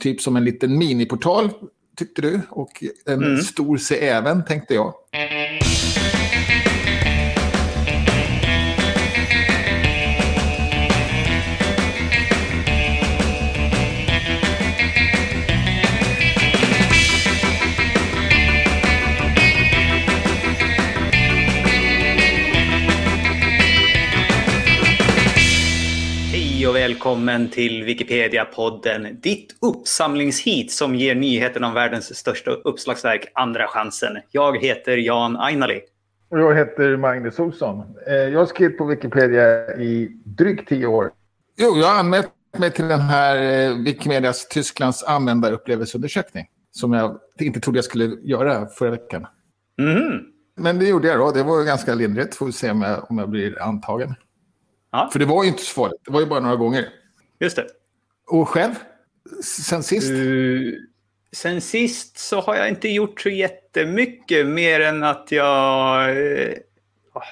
Typ som en liten miniportal, tyckte du. Och en Mm. stor se även, tänkte jag. Välkommen till Wikipedia-podden. Ditt uppsamlingshit som ger nyheten om världens största uppslagsverk Andra chansen. Jag heter Jan Ainali. Och jag heter Magnus Olsson. Eh, Jag har skrivit på Wikipedia i drygt tio år. Jo, jag har anmält mig till den här eh, Wikimedias Tysklands användarupplevelseundersökning. Som jag inte trodde jag skulle göra förra veckan. Mhm. Men det gjorde jag då. Det var ganska lindrigt. Får vi se om jag, om jag blir antagen. För det var ju inte så farligt. Det var ju bara några gånger. just det. Och själv? Sen sist? Uh, sen sist så har jag inte gjort så jättemycket mer än att jag... åh.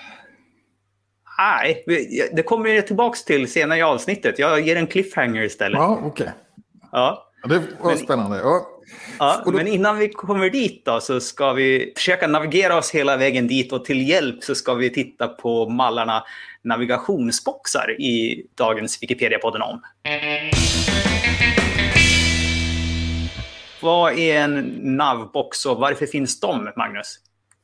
Nej, det kommer jag tillbaka till senare i avsnittet. Jag ger en cliffhanger istället. Ja, okej. Ja. Ja, det var Men- spännande. Ja. Ja, då- men innan vi kommer dit då så ska vi försöka navigera oss hela vägen dit och till hjälp så ska vi titta på mallarna navigationsboxar i dagens Wikipedia-podden om. Vad är en navbox och varför finns de, Magnus?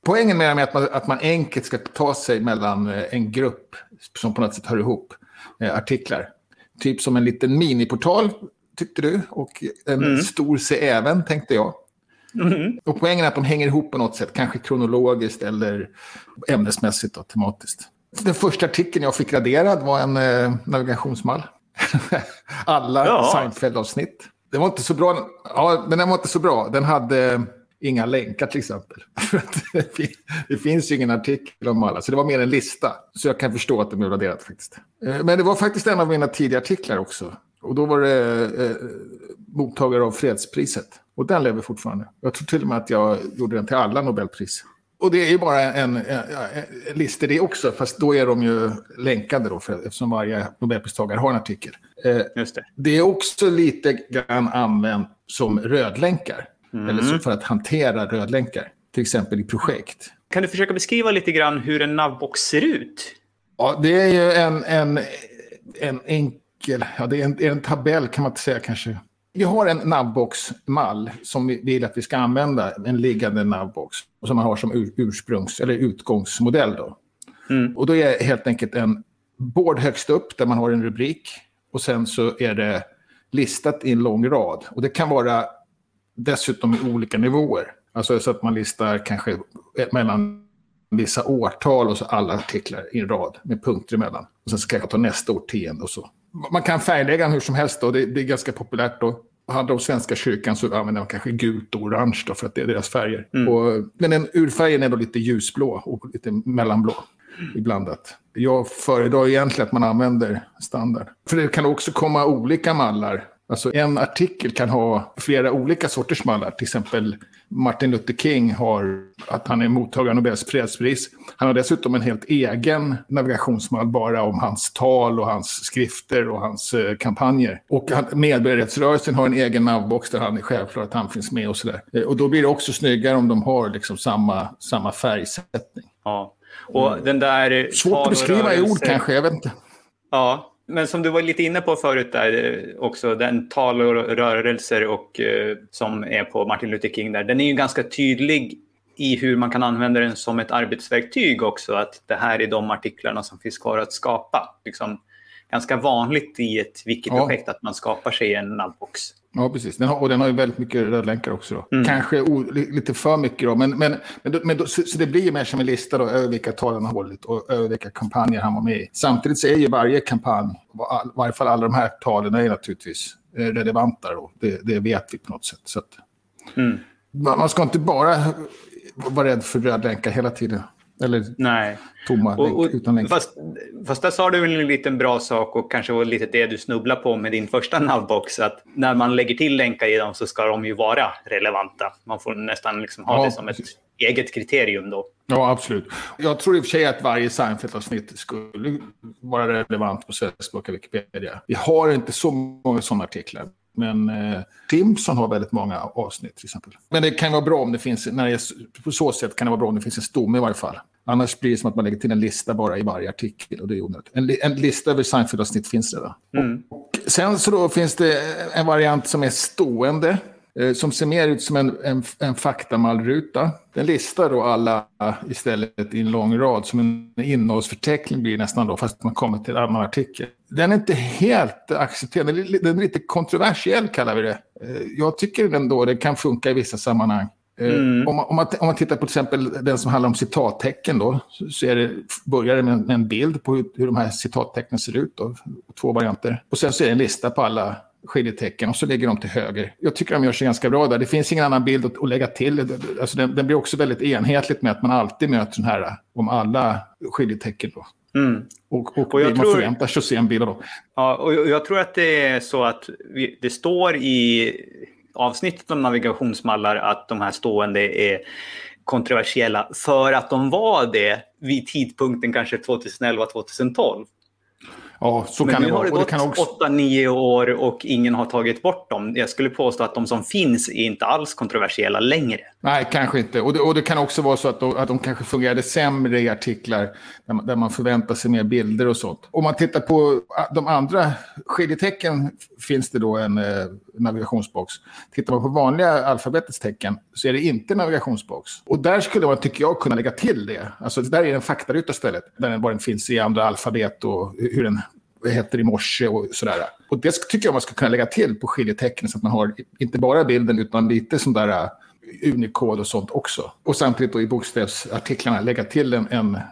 Poängen med dem är att man, att man enkelt ska ta sig mellan eh, en grupp som på något sätt hör ihop eh, artiklar. Typ som en liten miniportal, tyckte du. Och en Mm. stor se även, tänkte jag. Mhm. Och poängen är att de hänger ihop på något sätt, kanske kronologiskt eller ämnesmässigt och tematiskt. Den första artikeln jag fick raderad var en eh, navigationsmall. Alla Ja. Seinfeld-avsnitt. Det var inte så bra. Ja, men den var inte så bra. Den hade inga länkar till exempel. Det fin- det finns ju ingen artikel om alla, så det var mer en lista. Så jag kan förstå att det blev raderat faktiskt. Eh, Men det var faktiskt en av mina tidiga artiklar också. Och då var det eh, mottagare av fredspriset. Och den lever fortfarande. Jag tror till och med att jag gjorde den till alla Nobelpris. Och det är ju bara en, en, en, en lista det också, fast då är de ju länkade då, för, eftersom varje Nobelpristagare har en artikel. Eh, Just det. det är också lite grann använt som rödlänkar. Eller så för att hantera rödlänkar. Till exempel i projekt. Kan du försöka beskriva lite grann hur en navbox ser ut? Ja, det är ju en, en, en enkel... Ja, det är en, en tabell kan man inte säga kanske. Vi har en navbox-mall som vi vill att vi ska använda. En liggande navbox. Och som man har som ur, ursprungs eller utgångsmodell. Då. Mm. Och då är det helt enkelt en board högst upp där man har en rubrik. Och sen så är det listat i en lång rad. Och det kan vara dessutom i olika nivåer. Alltså så att man listar kanske mellan vissa årtal och så alla artiklar i en rad med punkter emellan. Och sen ska jag ta nästa årtionde och så. Man kan färglägga den hur som helst då. Det, det är ganska populärt då. Handlar om Svenska kyrkan så använder man kanske gult och orange då för att det är deras färger. Och, men den urfärgen är då lite ljusblå och lite mellanblå iblandat. Jag föredrar egentligen att man använder standard. För det kan också komma olika mallar. Alltså en artikel kan ha flera olika sorters mallar. Till exempel Martin Luther King har att han är mottagare av Nobels fredspris. Han har dessutom en helt egen navigationsmall bara om hans tal och hans skrifter och hans eh, kampanjer. Och medborgarrättsrörelsen har en egen navbox där han är självklart att han finns med och sådär. Eh, Och då blir det också snyggare om de har liksom samma, samma färgsättning. Ja. Och den där... Mm. Svårt att beskriva i ord kanske, jag vet inte. Ja, men som du var lite inne på förut där eh, också, den tal och rörelser och, eh, som är på Martin Luther King där, den är ju ganska tydlig i hur man kan använda den som ett arbetsverktyg också, att det här är de artiklarna som finns kvar att skapa. Liksom, ganska vanligt i ett wiki-projekt att man skapar sig en navbox. Ja, precis. Den har, och den har ju väldigt mycket rödlänkar också. Mm. Kanske o, li- lite för mycket då. Men, men, men, men då, så, så det blir ju mer som en lista då, över vilka tal han har hållit och över vilka kampanjer han var med i. Samtidigt så är ju varje kampanj, i varje fall alla de här talen är naturligtvis eh, relevanta. Då. Det, det vet vi på något sätt. Så att, Mm. man, man ska inte bara vara rädd för rödlänkar hela tiden. Eller Nej. tomma Och, och, länk, utan länkar. fast, fast där sa du väl en liten bra sak och kanske var lite det du snubblar på med din första navbox. Att när man lägger till länkar i dem så ska de ju vara relevanta. Man får nästan liksom ha Ja, det som ett eget kriterium då. Ja, absolut. Jag tror i och för sig att varje Seinfeld-avsnitt skulle vara relevant på svenskspråkiga Wikipedia. Vi har inte så många sådana artiklar. Men eh, Simpson har väldigt många avsnitt till exempel. Men det kan vara bra om det finns, när det är, på så sätt kan det vara bra om det finns en stomme i varje fall. Annars blir det som att man lägger till en lista bara i varje artikel och det är onödigt. En, en lista över Seinfeld-avsnitt finns redan. Mm. Och sen så då finns det en variant som är stående. Eh, som ser mer ut som en, en, en faktamallruta. Den listar då alla istället i en lång rad som en innehållsförteckning blir nästan då, fast man kommer till en annan artikel. Den är inte helt accepterad, den är lite kontroversiell kallar vi det. Eh, jag tycker ändå det kan funka i vissa sammanhang. Eh, mm. Om, man, om, man, om, man, tittar på till exempel den som handlar om citattecken då, så är det, börjar det med en, bild på hur, hur de här citattecknen ser ut. Då, två varianter. Och sen så är det en lista på alla skiljetecken och så lägger de till höger. Jag tycker de gör sig ganska bra där. Det finns ingen annan bild att, att lägga till. Alltså den, den, blir också väldigt enhetligt med att man alltid möter den här om alla skiljetecken. Då. Mm. Och, och, och man tror, förväntar sig att se en bild av dem. Ja, och jag tror att det är så att vi, det står i avsnittet om navigationsmallar att de här stående är kontroversiella för att de var det vid tidpunkten kanske 2011-2012. Ja, så Men kan nu det har det gått det också... 8-9 år och ingen har tagit bort dem. Jag skulle påstå att de som finns är inte alls kontroversiella längre. Nej, kanske inte. Och det, och det kan också vara så att de, att de kanske fungerade sämre i artiklar där man, där man förväntar sig mer bilder och sånt. Om man tittar på de andra skiljetecken finns det då en eh, navigationsbox. Tittar man på vanliga alfabetets tecken så är det inte navigationsbox. Och där skulle man, tycker jag, kunna lägga till det. Alltså där är en faktaruta istället. Där den bara finns i andra alfabet och hur den heter i morse och sådär. Och det tycker jag man ska kunna lägga till på skiljetecken så att man har inte bara bilden utan lite sån där uh, Unicode och sånt också. Och samtidigt då i bokstavsartiklarna lägga till en, en eh,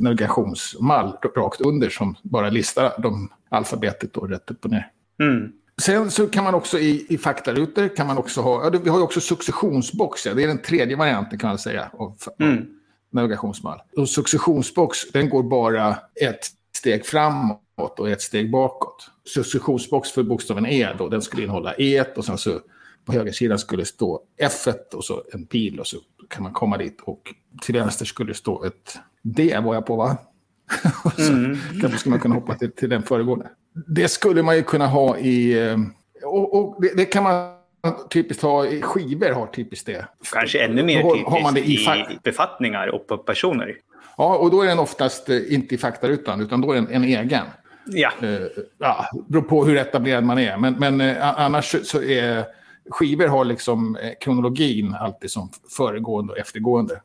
navigationsmall rakt under som bara listar de alfabetet då rätt upp och ner. Mm. Sen så kan man också i, i faktarutor kan man också ha, ja, vi har ju också successionsbox, ja, det är den tredje varianten kan man säga av, mm. navigationsmall. Och successionsbox, den går bara ett steg framåt och ett steg bakåt. Successionsbox för bokstaven E då, den skulle innehålla E och sen så på högersidan skulle stå F och så en pil och så kan man komma dit och till vänster skulle stå ett D var jag på va? så mm. kanske skulle man kunna hoppa till, till den föregående. Det skulle man ju kunna ha i... Eh, och, och det, det, kan man typiskt ha i skivor, har typiskt det. Kanske ännu mer typiskt har man det i, i befattningar och på personer. Ja, och då är den oftast eh, inte i faktarutan, utan då är den en egen. Ja. Uh, ja, beror på hur etablerad man är. Men, men uh, annars så är skivor har liksom kronologin alltid som föregående och eftergående.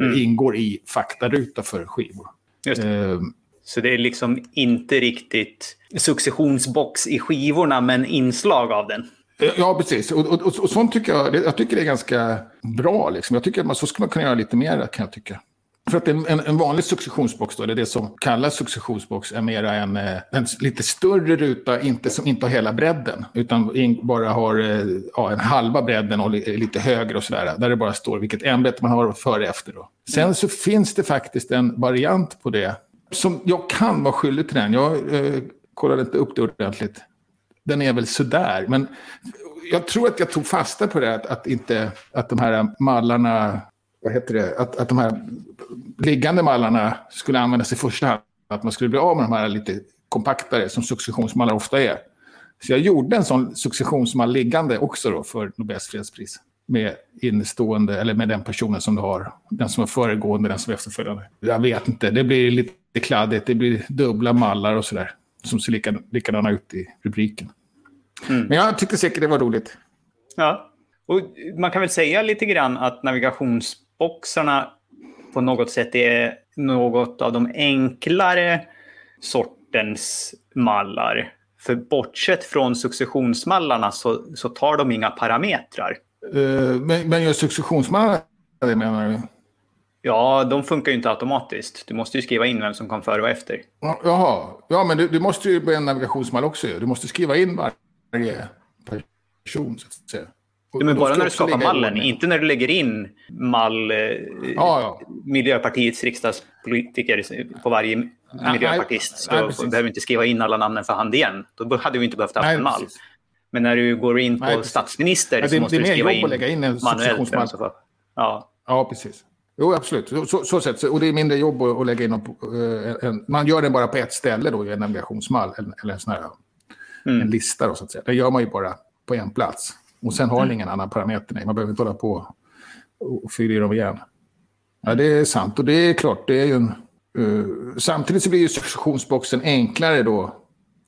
Mm. Ingår i faktaruta för skivor. Just det. Uh, så det är liksom inte riktigt successionsbox i skivorna, men inslag av den. Ja, precis. Och, och, och, och sånt tycker jag, jag tycker det är ganska bra. Liksom. Jag tycker att man, så skulle man kunna göra lite mer, kan jag tycka. För att en, en, vanlig successionsbox, då, eller det som kallas successionsbox, är mera en, eh, en lite större ruta, inte, som inte har hela bredden, utan bara har eh, ja, en halva bredden och eh, lite högre och sådär. Där det bara står vilket ämbete man har före och efter. Då. Sen så finns det faktiskt en variant på det, som jag kan vara skyldig till den. Jag eh, kollade inte upp det ordentligt. Den är väl sådär, men jag tror att jag tog fasta på det, att, att, inte, att de här mallarna vad heter det, att, att de här liggande mallarna skulle användas i första hand. Att man skulle bli av med de här lite kompaktare som successionsmallar ofta är. Så jag gjorde en sån successionsmall liggande också då för Nobels fredspris. Med innestående, eller med den personen som du har. Den som är föregående, den som är efterföljande. Jag vet inte, det blir lite kladdigt. Det blir dubbla mallar och sådär. Som ser lika, likadana ut i rubriken. Mm. Men jag tyckte säkert det var roligt. Ja, och man kan väl säga lite grann att navigations boxarna på något sätt är något av de enklare sortens mallar. För bortsett från successionsmallarna så, så tar de inga parametrar. Uh, men, men just successionsmallar, menar du? Ja, de funkar ju inte automatiskt. Du måste ju skriva in vem som kom före och efter. Jaha, ja men du, du måste ju börja en navigationsmall också. Du måste skriva in varje person, så att säga. Men bara när du skapar mallen, inte när du lägger in mall, eh, ja, ja. Miljöpartiets riksdagspolitiker på varje ja, miljöpartist. Nej, så nej, behöver inte skriva in alla namnen för hand igen. Då hade vi inte behövt ha en mall. Precis. Men när du går in på nej, statsminister det, så måste du skriva in, in manuellt. Ja. ja, precis. Jo, absolut. Så, så, så sätt. Och det är mindre jobb att, lägga in en, eh, en, Man gör den bara på ett ställe då, i en navigationsmall. Eller, eller en sån här mm. en lista då, så att säga. Det gör man ju bara på en plats. Och sen har den ingen annan parameter. Man behöver inte hålla på och fylla i dem igen. Ja, det är sant. Och det är klart, det är ju en... Uh, samtidigt så blir ju substitutionsboxen enklare då.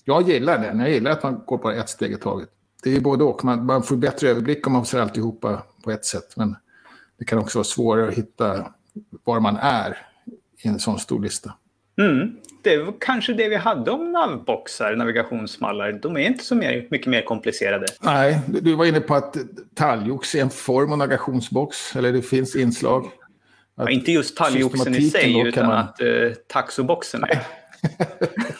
Jag gillar den. Jag gillar att man går bara ett steg i taget. Det är både och. Man, man får bättre överblick om man ser alltihopa på ett sätt. Men det kan också vara svårare att hitta var man är i en sån stor lista. Mm. Det var kanske det vi hade om navboxar, navigationsmallar. De är inte så mer, mycket mer komplicerade. Nej, du var inne på att talgox är en form av navigationsbox, eller det finns inslag. Ja, inte just talgoxen i sig, utan man... att uh, taxoboxen är.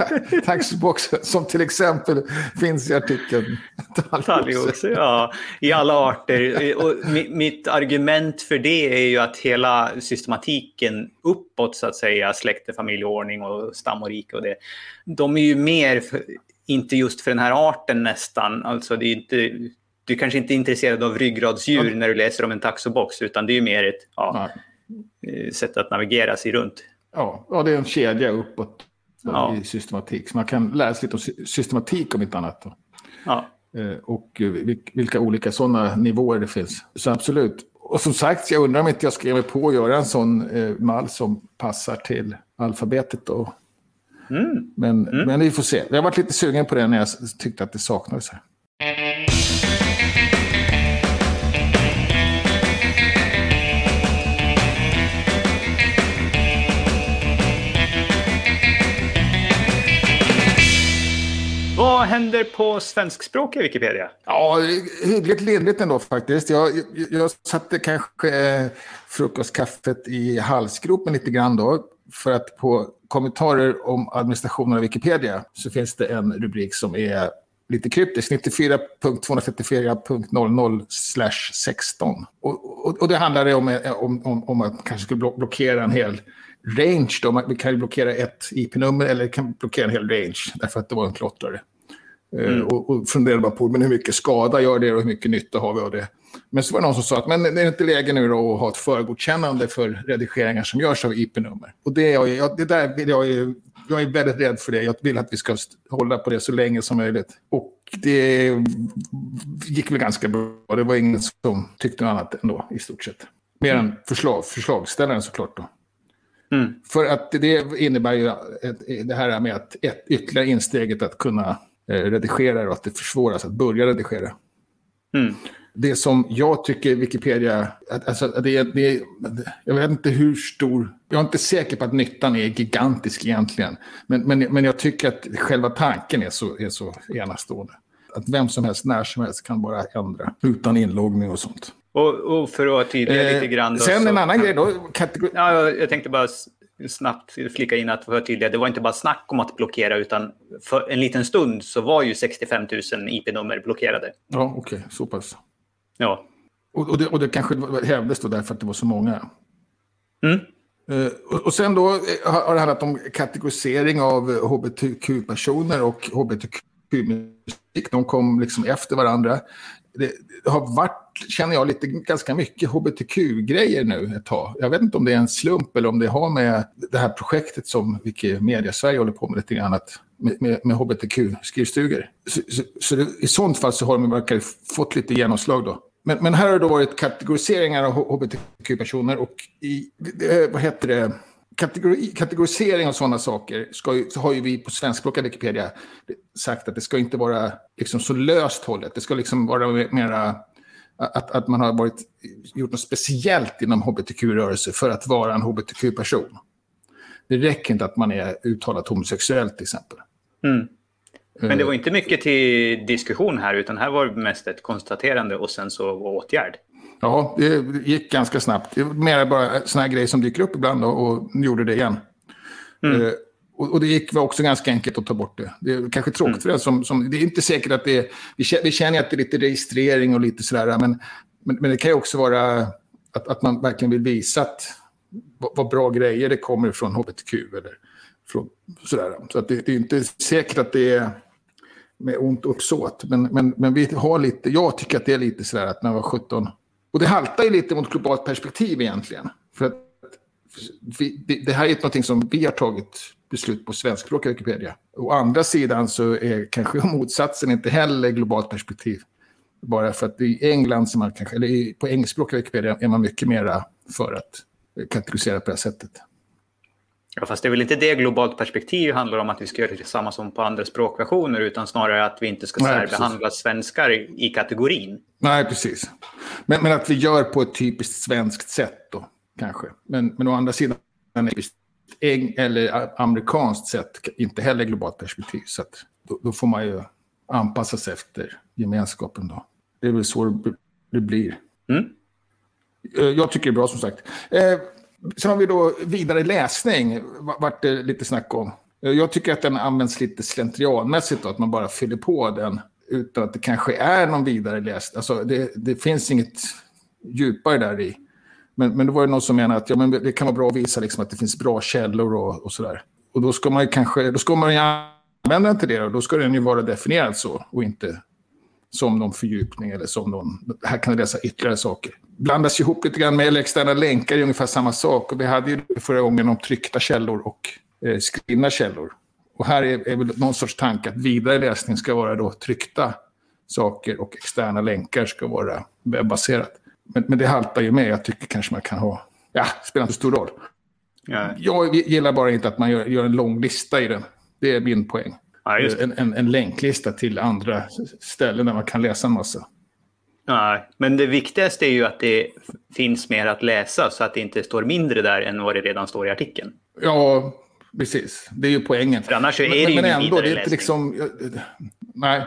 Taxiboxen som till exempel finns i artikeln. Talgoxe, ja. I alla arter. Och mitt argument för det är ju att hela systematiken uppåt så att säga, släkte, familjeordning och stam och rike och det. De är ju mer, för, inte just för den här arten nästan. Alltså det är inte, du kanske inte är intresserad av ryggradsdjur ja. när du läser om en taxobox utan det är ju mer ett ja, eh, sätt att navigera sig runt. Ja, ja, det är en kedja uppåt ja. i systematik. Så man kan lära sig lite om systematik om inte annat. Ja. Eh, och vilka olika sådana nivåer det finns. Så absolut. Och som sagt, jag undrar om inte jag skrev på att göra en sån eh, mall som passar till alfabetet. Då. Mm. Men, mm. men vi får se. Jag har varit lite sugen på det när jag tyckte att det saknades. Här. Händer på svenskspråkiga Wikipedia? Ja, hyggligt lindrigt ändå faktiskt. Jag, jag, jag satte kanske eh, frukostkaffet i halsgropen lite grann då. För att på kommentarer om administrationen av Wikipedia så finns det en rubrik som är lite kryptisk. 94.234.00 16. Och, och, och det handlar om, eh, om, om, om att man kanske skulle blockera en hel range. Då. Vi kan blockera ett IP-nummer eller kan blockera en hel range därför att det var en klottrare. Eh, mm. Och, och funderade bara på men hur mycket skada gör det och hur mycket nytta har vi av det. Men så var det någon som sa att men det är inte läge nu då att ha ett förgodkännande för redigeringar som görs av IP-nummer. Och det, är jag, det där vill jag, jag är väldigt rädd för det. Jag vill att vi ska hålla på det så länge som möjligt. Och det gick väl ganska bra. Det var ingen som tyckte något annat ändå i stort sett. Mer än förslag, förslagsställaren såklart då. Mm. För att det innebär ju det här med att ett, ytterligare insteget att kunna eh, redigera och att det försvåras att börja redigera. Mm. Det som jag tycker Wikipedia, alltså det, det, jag vet inte hur stor, jag är inte säker på att nyttan är gigantisk egentligen. Men, men, men jag tycker att själva tanken är så, är så enastående. Att vem som helst, när som helst kan bara ändra utan inloggning och sånt. Och, och för att tydliga eh, lite grann. Då, sen så, en annan grej då. Kategori... Ja, jag tänkte bara snabbt flika in att förtydliga. Det var inte bara snack om att blockera utan för en liten stund så var ju 65 000 IP-nummer blockerade. Ja, okej, okay. så pass. Ja. Och, och, det, och det kanske hävdes då därför att det var så många. Mm. Uh, och, och sen då har det handlat om kategorisering av hbtq-personer och hbtq-musik. De kom liksom efter varandra det har varit, känner jag, lite ganska mycket hbtq-grejer nu ett tag. Jag vet inte om det är en slump eller om det har med det här projektet som Wikimedia Sverige håller på med lite grann, att, med, med, med hbtq-skrivstugor. Så, så, så det, i sånt fall så har de verkar fått lite genomslag då. Men, men här har det då varit kategoriseringar av hbtq-personer och i, vad heter det, kategori, kategorisering av sådana saker ska ju, så har ju vi på svenskspråkiga Wikipedia sagt att det ska inte vara liksom så löst hållet. Det ska liksom vara mera att, att man har varit, gjort något speciellt inom hbtq-rörelse för att vara en hbtq-person. Det räcker inte att man är uttalat homosexuell till exempel. Mm. Men det var inte mycket till diskussion här, utan här var det mest ett konstaterande och sen så åtgärd. Ja, det gick ganska snabbt. Det var mer bara sådana grejer som dyker upp ibland och gjorde det igen. Mm. Eh, och, och, det gick var också ganska enkelt att ta bort det. Det är kanske tråkigt mm. för det. Som, som, det är inte säkert att det är... Vi känner, att det är lite registrering och lite sådär. Men, men, men det kan ju också vara att, att man verkligen vill visa att vad, vad bra grejer det kommer från hbtq. Eller från, sådär. Så att det, det är inte säkert att det är med ont uppsåt. Men, men, men vi har lite, jag tycker att det är lite sådär att när jag var 17 och det haltar ju lite mot globalt perspektiv egentligen. För att vi, det, det, här är något som vi har tagit beslut på svenskspråkiga Wikipedia. Å andra sidan så är kanske motsatsen inte heller globalt perspektiv. Bara för att i England, som man kanske, eller på engelskspråkiga Wikipedia, är man mycket mera för att kategorisera på det här sättet. Ja, fast det är väl inte det globalt perspektiv handlar om att vi ska göra detsamma som på andra språkversioner utan snarare att vi inte ska särbehandla svenskar i, kategorin. Nej, precis. Men, men, att vi gör på ett typiskt svenskt sätt då, kanske. Men, men å andra sidan, eng eller amerikanskt sätt, inte heller globalt perspektiv. Så då, då, får man ju anpassa sig efter gemenskapen då. Det är väl så det blir. Mm. Eh, jag tycker det är bra som sagt. Eh, sen har vi då vidare läsning, vart det lite snack om. Eh, jag tycker att den används lite slentrianmässigt, då, att man bara fyller på den utan att det kanske är någon vidare läsning. Alltså, det, det finns inget djupare där i. Men, men då var det någon som menade att ja, men det kan vara bra att visa liksom, att det finns bra källor och, och sådär. Och då ska man ju kanske, då ska man ju använda den till det och då ska den ju vara definierad så och inte som någon fördjupning eller som någon, här kan du läsa ytterligare saker. Blandas ihop lite grann med eller externa länkar är ungefär samma sak. Och vi hade ju förra gången om tryckta källor och eh, skrivna källor. Och här är, är väl någon sorts tanke att vidare läsning ska vara då tryckta saker och externa länkar ska vara webbaserat. Men, men det haltar ju med. Jag tycker kanske man kan ha... Ja, spelar inte stor roll. Ja. Jag gillar bara inte att man gör, gör en lång lista i den. Det är min poäng. Ja, en, en, en, länklista till andra ställen där man kan läsa en massa. Nej, men det viktigaste är ju att det finns mer att läsa så att det inte står mindre där än vad det redan står i artikeln. Ja, precis. Det är ju poängen. För annars är det men, men ändå, det är inte liksom... Nej.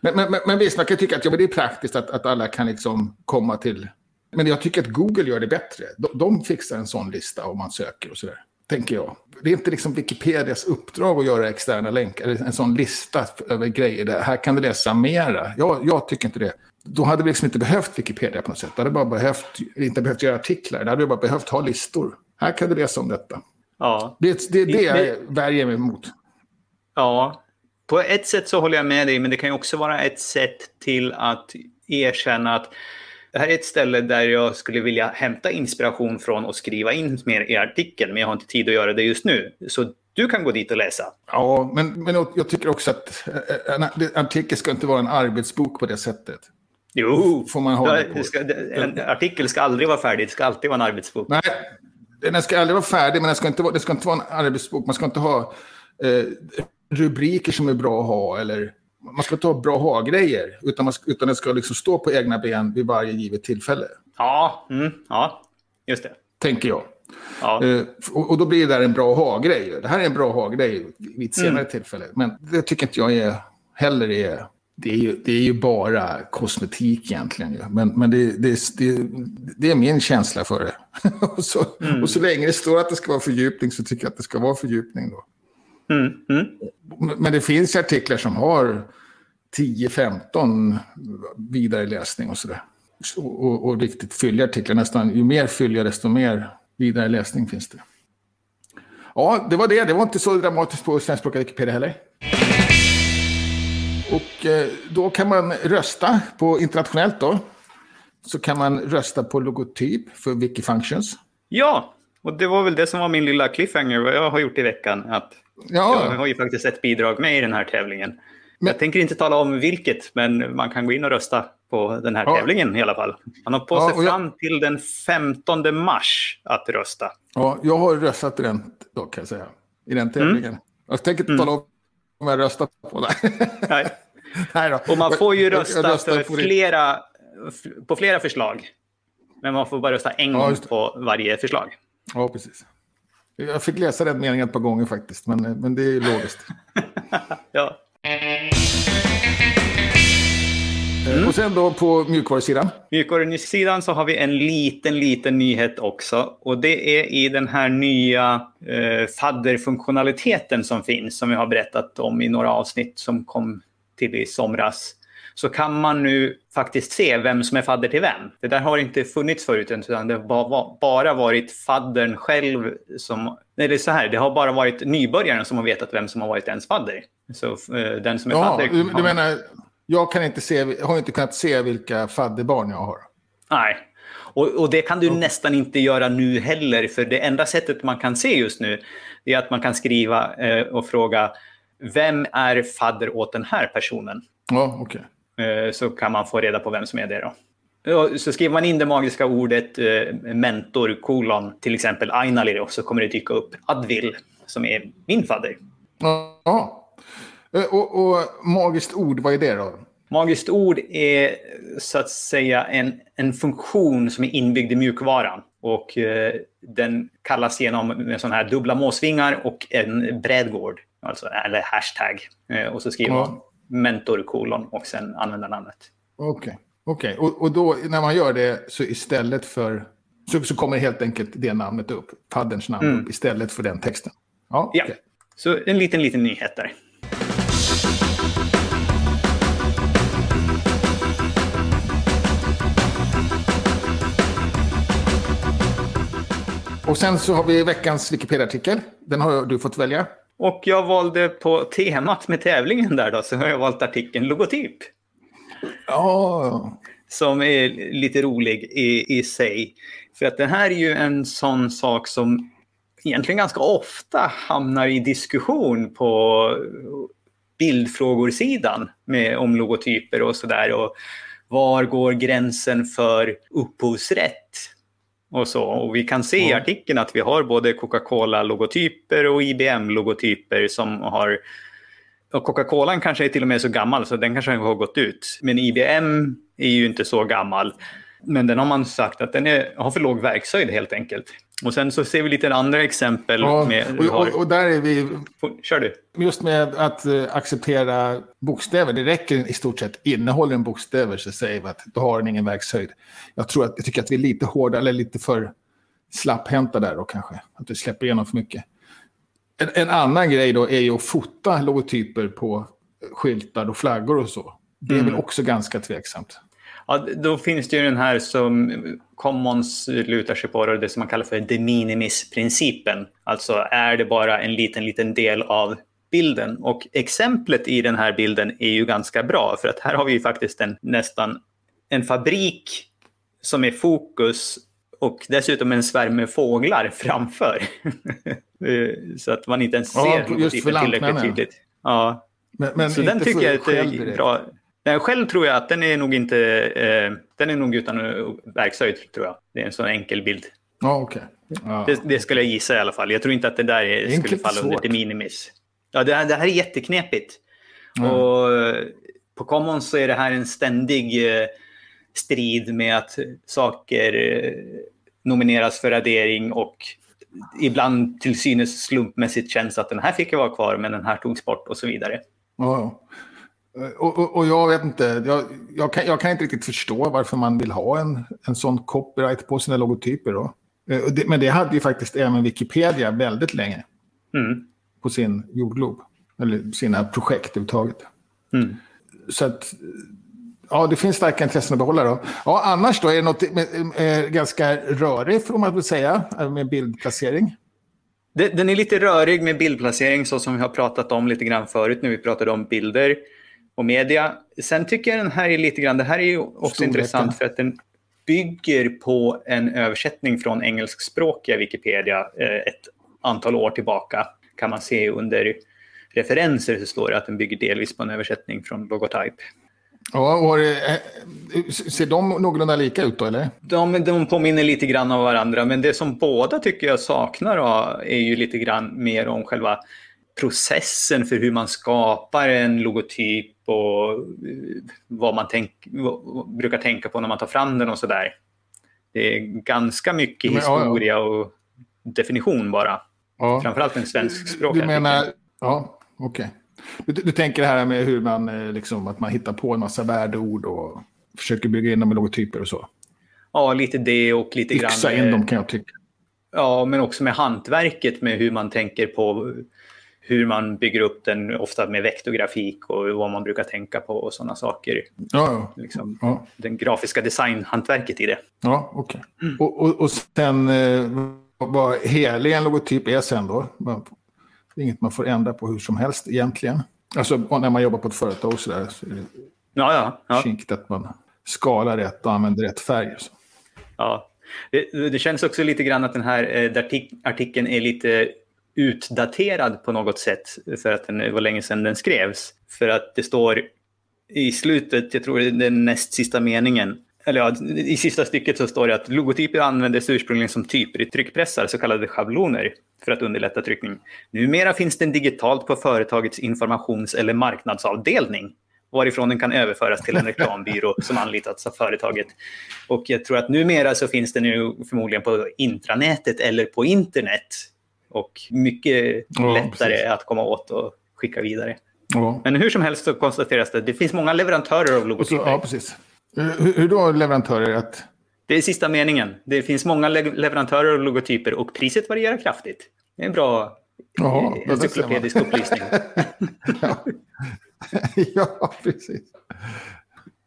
Men, men, men, visst, man kan tycka att ja, men det är praktiskt att, att alla kan liksom komma till... Men jag tycker att Google gör det bättre. De, de fixar en sån lista om man söker och sådär tänker jag. Det är inte liksom Wikipedias uppdrag att göra externa länkar, en sån lista över grejer. Där. Här kan du läsa mera. Jag, jag tycker inte det. Då hade vi liksom inte behövt Wikipedia på något sätt. Det hade bara behövt, inte behövt göra artiklar. Det hade bara behövt ha listor. Här kan du läsa om detta. Ja. Det, det är det jag värjer mig emot. Ja, på ett sätt så håller jag med dig, men det kan ju också vara ett sätt till att erkänna att det här är ett ställe där jag skulle vilja hämta inspiration från och skriva in mer i artikeln, men jag har inte tid att göra det just nu. Så du kan gå dit och läsa. Ja, men, men jag tycker också att en artikel ska inte vara en arbetsbok på det sättet. Jo, får man hålla på. Ska, en artikel ska aldrig vara färdig, det ska alltid vara en arbetsbok. Nej, den ska aldrig vara färdig, men den ska inte vara, det ska inte vara en arbetsbok. Man ska inte ha eh, rubriker som är bra att ha eller man ska ha bra ha-grejer, utan, utan det ska liksom stå på egna ben vid varje givet tillfälle. Ja, mm, ja just det. Tänker jag. Ja. Uh, och, då blir det där en bra ha-grej. Det här är en bra ha-grej vid ett senare mm. tillfälle. Men det tycker inte jag är, heller är... Det är, ju, det är ju bara kosmetik egentligen. Men, men det, det, det, det är min känsla för det. och, så, mm. och så länge det står att det ska vara fördjupning så tycker jag att det ska vara fördjupning då. Mm, mm. Men det finns artiklar som har 10-15 vidareläsning och sådär. Och, och, och riktigt fylliga artiklar. Nästan, ju mer fylliga desto mer vidareläsning finns det. Ja, det var det. Det var inte så dramatiskt på svenskspråkiga Wikipedia heller. Och eh, då kan man rösta på internationellt då. Så kan man rösta på logotyp för Wikifunctions. Ja, och det var väl det som var min lilla cliffhanger, vad jag har gjort i veckan. Att ja. Jag har ju faktiskt ett bidrag med i den här tävlingen. Men... Jag tänker inte tala om vilket, men man kan gå in och rösta på den här ja. tävlingen i alla fall. Man har på sig ja, fram jag... till den 15 mars att rösta. Ja, jag har röstat i den, då, kan jag säga. I den tävlingen. Mm. Jag tänker inte tala om om jag röstat på den. Nej. Nej då. Och man får ju rösta för flera, på flera förslag. Men man får bara rösta en gång på varje förslag. Ja, precis. Jag fick läsa den meningen ett par gånger faktiskt, men, men det är logiskt. ja. Mm. Och sen då på mjukvarusidan? Mjukvarusidan så har vi en liten, liten nyhet också. Och det är i den här nya eh, fadderfunktionaliteten som finns, som vi har berättat om i några avsnitt som kom till i somras så kan man nu faktiskt se vem som är fadder till vem. Det där har inte funnits förut, utan det har bara varit faddern själv som... Nej, det är så här, det har bara varit nybörjaren som har vetat vem som har varit ens fadder. Så eh, den som är ja, fadder... Du, du menar, jag kan inte se, har inte kunnat se vilka fadderbarn jag har? Nej, Och, och det kan du okay. nästan inte göra nu heller, för det enda sättet man kan se just nu är att man kan skriva eh, och fråga vem är fadder åt den här personen? Ja, okay. Eh, så kan man få reda på vem som är det. Då. Så skriver man in det magiska ordet eh, mentor, kolon, till exempel Ainalir, och så kommer det dyka upp Advil, som är min fadder. Ja. Eh, och, och magiskt ord, vad är det då? Magiskt ord är så att säga en, en funktion som är inbyggd i mjukvaran. Och eh, den kallas genom med sådana här dubbla måsvingar och en brädgård, alltså, eller hashtag. Eh, och så skriver man mentor kolon och sen användarnamnet. Okej, okay. okay. och, och då när man gör det så istället för så, så kommer helt enkelt det namnet upp, fadderns namn mm. upp istället för den texten. Ja, okay. ja. så en liten, liten nyhet där. Och sen så har vi veckans Wikipedia-artikel. Den har du fått välja. Och jag valde på temat med tävlingen där då, så har jag valt artikeln logotyp. Ja. Som är lite rolig i, i sig. För att det här är ju en sån sak som egentligen ganska ofta hamnar i diskussion på bildfrågor-sidan med, om logotyper och sådär. Var går gränsen för upphovsrätt? Och så. Och vi kan se i artikeln att vi har både Coca-Cola-logotyper och IBM-logotyper som har... Och Coca-Cola kanske är till och med så gammal så den kanske har gått ut. Men IBM är ju inte så gammal. Men den har man sagt att den är, har för låg verkshöjd helt enkelt. Och sen så ser vi lite andra exempel. Ja, med, och, och, och, där är vi... Kör du. Just med att uh, acceptera bokstäver. Det räcker i stort sett. Innehåller den bokstäver så säger vi att då har den ingen verkshöjd. Jag, tror att, jag tycker att vi är lite hårda eller lite för slapphänta där då kanske. Att vi släpper igenom för mycket. En, en annan grej då är ju att fota logotyper på skyltar och flaggor och så. Det är mm. väl också ganska tveksamt. Ja, då finns det ju den här som Commons lutar sig på, det som man kallar för de minimis-principen. Alltså är det bara en liten, liten del av bilden. Och exemplet i den här bilden är ju ganska bra, för att här har vi ju faktiskt en, nästan en fabrik som är fokus och dessutom en svärm med fåglar framför. så att man inte ens ser ja, något tillräckligt tydligt. Ja. Men, men så den tycker jag är bra. Nej, själv tror jag att den är nog inte, eh, den är nog utan verkshöjd tror jag. Det är en sån enkel bild. Ja, okej. Okay. Ja. Det, det, skulle jag gissa i alla fall. Jag tror inte att det där är, det skulle falla svårt. under de minimis. Ja, det, det här är jätteknepigt. Mm. Och eh, på Commons så är det här en ständig eh, strid med att saker eh, nomineras för radering och ibland till synes slumpmässigt känns att den här fick jag vara kvar men den här togs bort och så vidare. Ja, och, och, och, jag vet inte, jag, jag, kan, jag, kan, inte riktigt förstå varför man vill ha en, en sån copyright på sina logotyper. Då. Eh, men det hade ju faktiskt även Wikipedia väldigt länge. Mm. På sin jordglob. Eller sina projekt överhuvudtaget. Mm. Så att, ja, det finns starka intressen att behålla då. Ja, annars då är det något med, med, ganska rörigt, får man väl säga, med bildplacering. Den är lite rörig med bildplacering, så som vi har pratat om lite grann förut när vi pratade om bilder och media. Sen tycker jag den här är lite grann, det här är ju också Storleken. intressant för att den bygger på en översättning från engelskspråkiga Wikipedia eh, ett antal år tillbaka. Kan man se under referenser så står det att den bygger delvis på en översättning från Logotype. Ja, och eh, ser de någorlunda lika ut då, eller? De, de påminner lite grann av varandra, men det som båda tycker jag saknar är ju lite grann mer om själva processen för hur man skapar en logotyp och eh, vad man tänk, vad, brukar tänka på när man tar fram den och sådär. Det är ganska mycket Men, historia ja, ja. och definition bara. Ja. Framförallt en svenskspråkig Du menar, ja, okej. Okay. Du, du, tänker det här med hur man, eh, liksom, att man hittar på en massa värdeord och försöker bygga in dem i logotyper och så? Ja, lite det och lite Yxa grann... Yxa in dem kan jag tycka. Ja, men också med hantverket med hur man tänker på hur man bygger upp den, ofta med vektorgrafik och vad man brukar tänka på och sådana saker. Ja, ja. Liksom, ja. Den grafiska designhantverket i det. Ja, okej. Okay. Mm. Och, och, och sen eh, vad helig en logotyp är sen då? Det är inget man får ändra på hur som helst egentligen. Alltså när man jobbar på ett företag och sådär så är det ja, ja, ja. kinkigt att man skalar rätt och använder rätt färg. Ja. Det, det känns också lite grann att den här eh, artikeln är lite utdaterad på något sätt för att det var länge sedan den skrevs. För att det står i slutet, jag tror det är den näst sista meningen, eller ja, i sista stycket så står det att logotyper användes ursprungligen som typer i tryckpressar, så kallade schabloner, för att underlätta tryckning. Numera finns den digitalt på företagets informations eller marknadsavdelning varifrån den kan överföras till en reklambyrå som anlitats av företaget. Och jag tror att numera så finns den ju förmodligen på intranätet eller på internet. Och mycket ja, lättare precis. att komma åt och skicka vidare. Ja. Men hur som helst så konstateras det att det finns många leverantörer av logotyper. ja, precis. Hur, hur då leverantörer? Att... Det är sista meningen. Det finns många le leverantörer av logotyper och priset varierar kraftigt. Det är en bra Jaha, encyklopedisk upplysning. ja. ja, precis.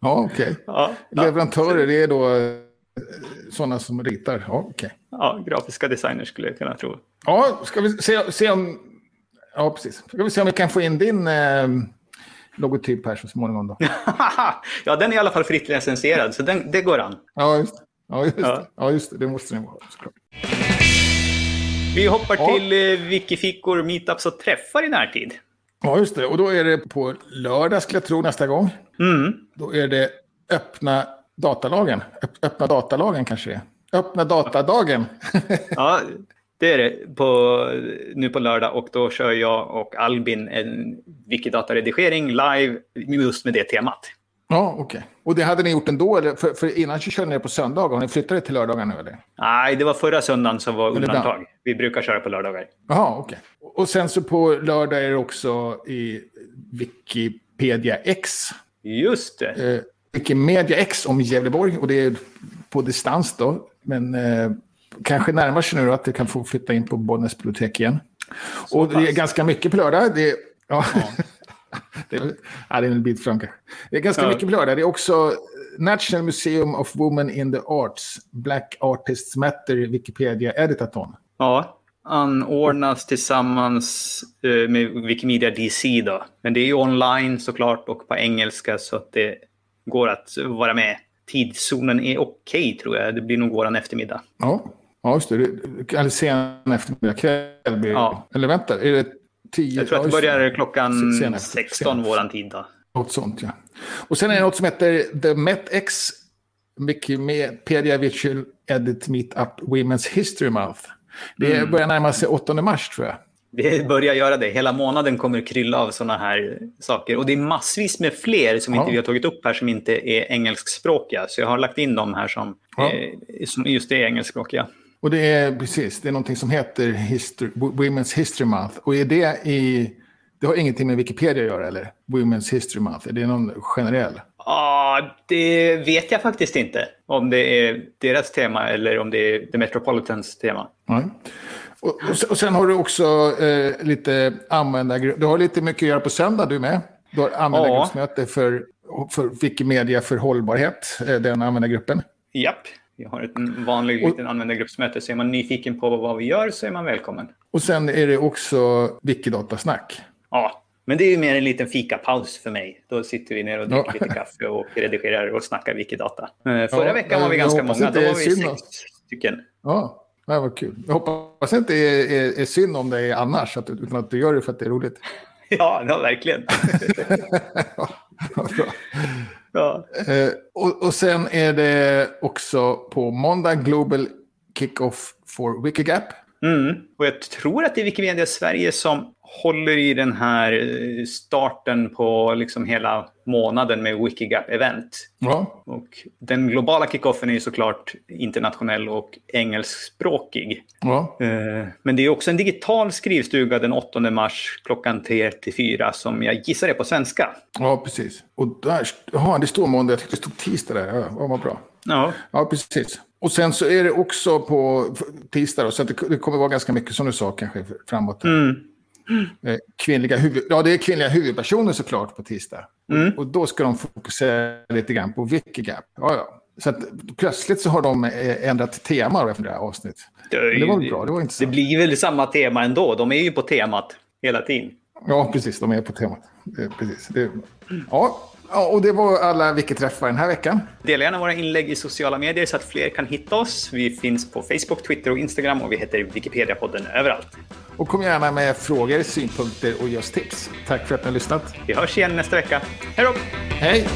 Ja, okej. Okay. Ja, Leverantörer, det är då eh, sådana som ritar? Ja, okay. ja, grafiska designers skulle jag kunna tro. Ja, ska vi se, se om... Ja, precis. Ska vi se om vi kan få in din eh, logotyp här så småningom då. ja, den är i alla fall fritt licensierad, så den, det går an. Ja, just, ja, just, ja. ja, just det. Det måste den vara, såklart. Vi hoppar ja. till eh, wikifickor, meetups och träffar i närtid. Ja, just det. Och då är det på lördag, skulle jag tro, nästa gång. Mm. Då är det öppna datalagen. Öppna datalagen kanske det är. Öppna datadagen. ja, det är det på, nu på lördag och då kör jag och Albin en Wikidata-redigering live just med det temat. Ja, okej. Okay. Och det hade ni gjort ändå? Eller? För, för innan så körde ni på söndagar. Har ni flyttat det till lördagar nu eller? Nej, det var förra söndagen som var undantag. Vi brukar köra på lördagar. Jaha, okej. Okay. Och sen så på lördag är det också i Wikipedia X. Just det. Eh, Wikimedia X om Gävleborg. Och det är på distans då. Men eh, kanske närmar sig nu att du kan få flytta in på Bollnäs bibliotek igen. Så och pass. det är ganska mycket på lördag. Det ja. ja. det, är, ja, det är en bit fram kanske. Det är ganska ja. mycket på lördag. Det är också National Museum of Women in the Arts, Black Artists Matter, Wikipedia Editathon. Ja, anordnas tillsammans eh, med Wikimedia DC då. Men det är ju online såklart och på engelska så att det går att vara med. Tidszonen är okej okay, tror jag. Det blir nog våran eftermiddag. Ja, ja just det. Eller sen eftermiddag, kväll. Ja. Eller vänta, är det 10? Jag tror att det börjar klockan 16 våran tid då. Något sånt ja. Och sen är det något som heter The MetX Wikimedia Virtual Edit Meetup Women's History Month. Det mm. börjar närma sig 8 mars tror jag. Det börjar göra det. Hela månaden kommer krylla av sådana här saker. Och det är massvis med fler som ja. inte vi har tagit upp här som inte är engelskspråkiga. Så jag har lagt in dem här som, ja. eh, som just är engelskspråkiga. Och det är precis, det är någonting som heter History, Women's History Month. Och är det i, det har ingenting med Wikipedia att göra eller? Women's History Month, är det någon generell? Ja, det vet jag faktiskt inte. Om det är deras tema eller om det är The Metropolitans tema. Nej. Och, och, sen har du också eh, lite användargrupp. Du har lite mycket att göra på söndag du med. Du har användargruppsmöte för, för Wikimedia för hållbarhet, eh, den användargruppen. Japp. Vi har ett vanligt och, liten användargruppsmöte, så är man nyfiken på vad vi gör så är man välkommen. Och sen är det också Wikidatasnack. Ja, men det är ju mer en liten fikapaus för mig. Då sitter vi ner och dricker ja. lite kaffe och redigerar och snackar Wikidata. Eh, förra ja, veckan var vi ganska många, då var vi sex stycken. Ja, det var kul. Jag hoppas inte det är, är, är synd om det annars, att, utan att du gör det för att det är roligt. Ja, ja verkligen. ja. Ja. Eh, och, och sen är det också på måndag Global Kick-Off for Wikigap. Mm. Och jag tror att det är Wikimedia Sverige som håller i den här eh, starten på liksom hela månaden med Wikigap-event. Ja. Och den globala kickoffen är såklart internationell och engelskspråkig. Ja. Eh, men det är också en digital skrivstuga den 8 mars klockan 3 till 4 som jag gissar är på svenska. Ja, precis. Och där, ja, det står måndag, jag tyckte det stod tisdag där. Ja, vad bra. Ja. ja, precis. Och sen så är det också på tisdag, då, så det, det kommer vara ganska mycket som du sa kanske framåt. Mm. Eh, kvinnliga huvud, ja, det är kvinnliga huvudpersoner såklart på tisdag. Mm. Och, då ska de fokusera lite grann på Wikigap. Ja, ja. Så att, plötsligt så har de eh, ändrat tema efter det här avsnittet. Det, det var bra, det var intressant. Det blir väl samma tema ändå. De är ju på temat hela tiden. Ja, precis. De är på temat. Precis. Det, ja, Ja, och det var alla Wiki-träffar den här veckan. Dela gärna våra inlägg i sociala medier så att fler kan hitta oss. Vi finns på Facebook, Twitter och Instagram och vi heter Wikipedia-podden överallt. Och kom gärna med frågor, synpunkter och just tips. Tack för att ni har lyssnat. Vi hörs igen nästa vecka. Hej då! Hej!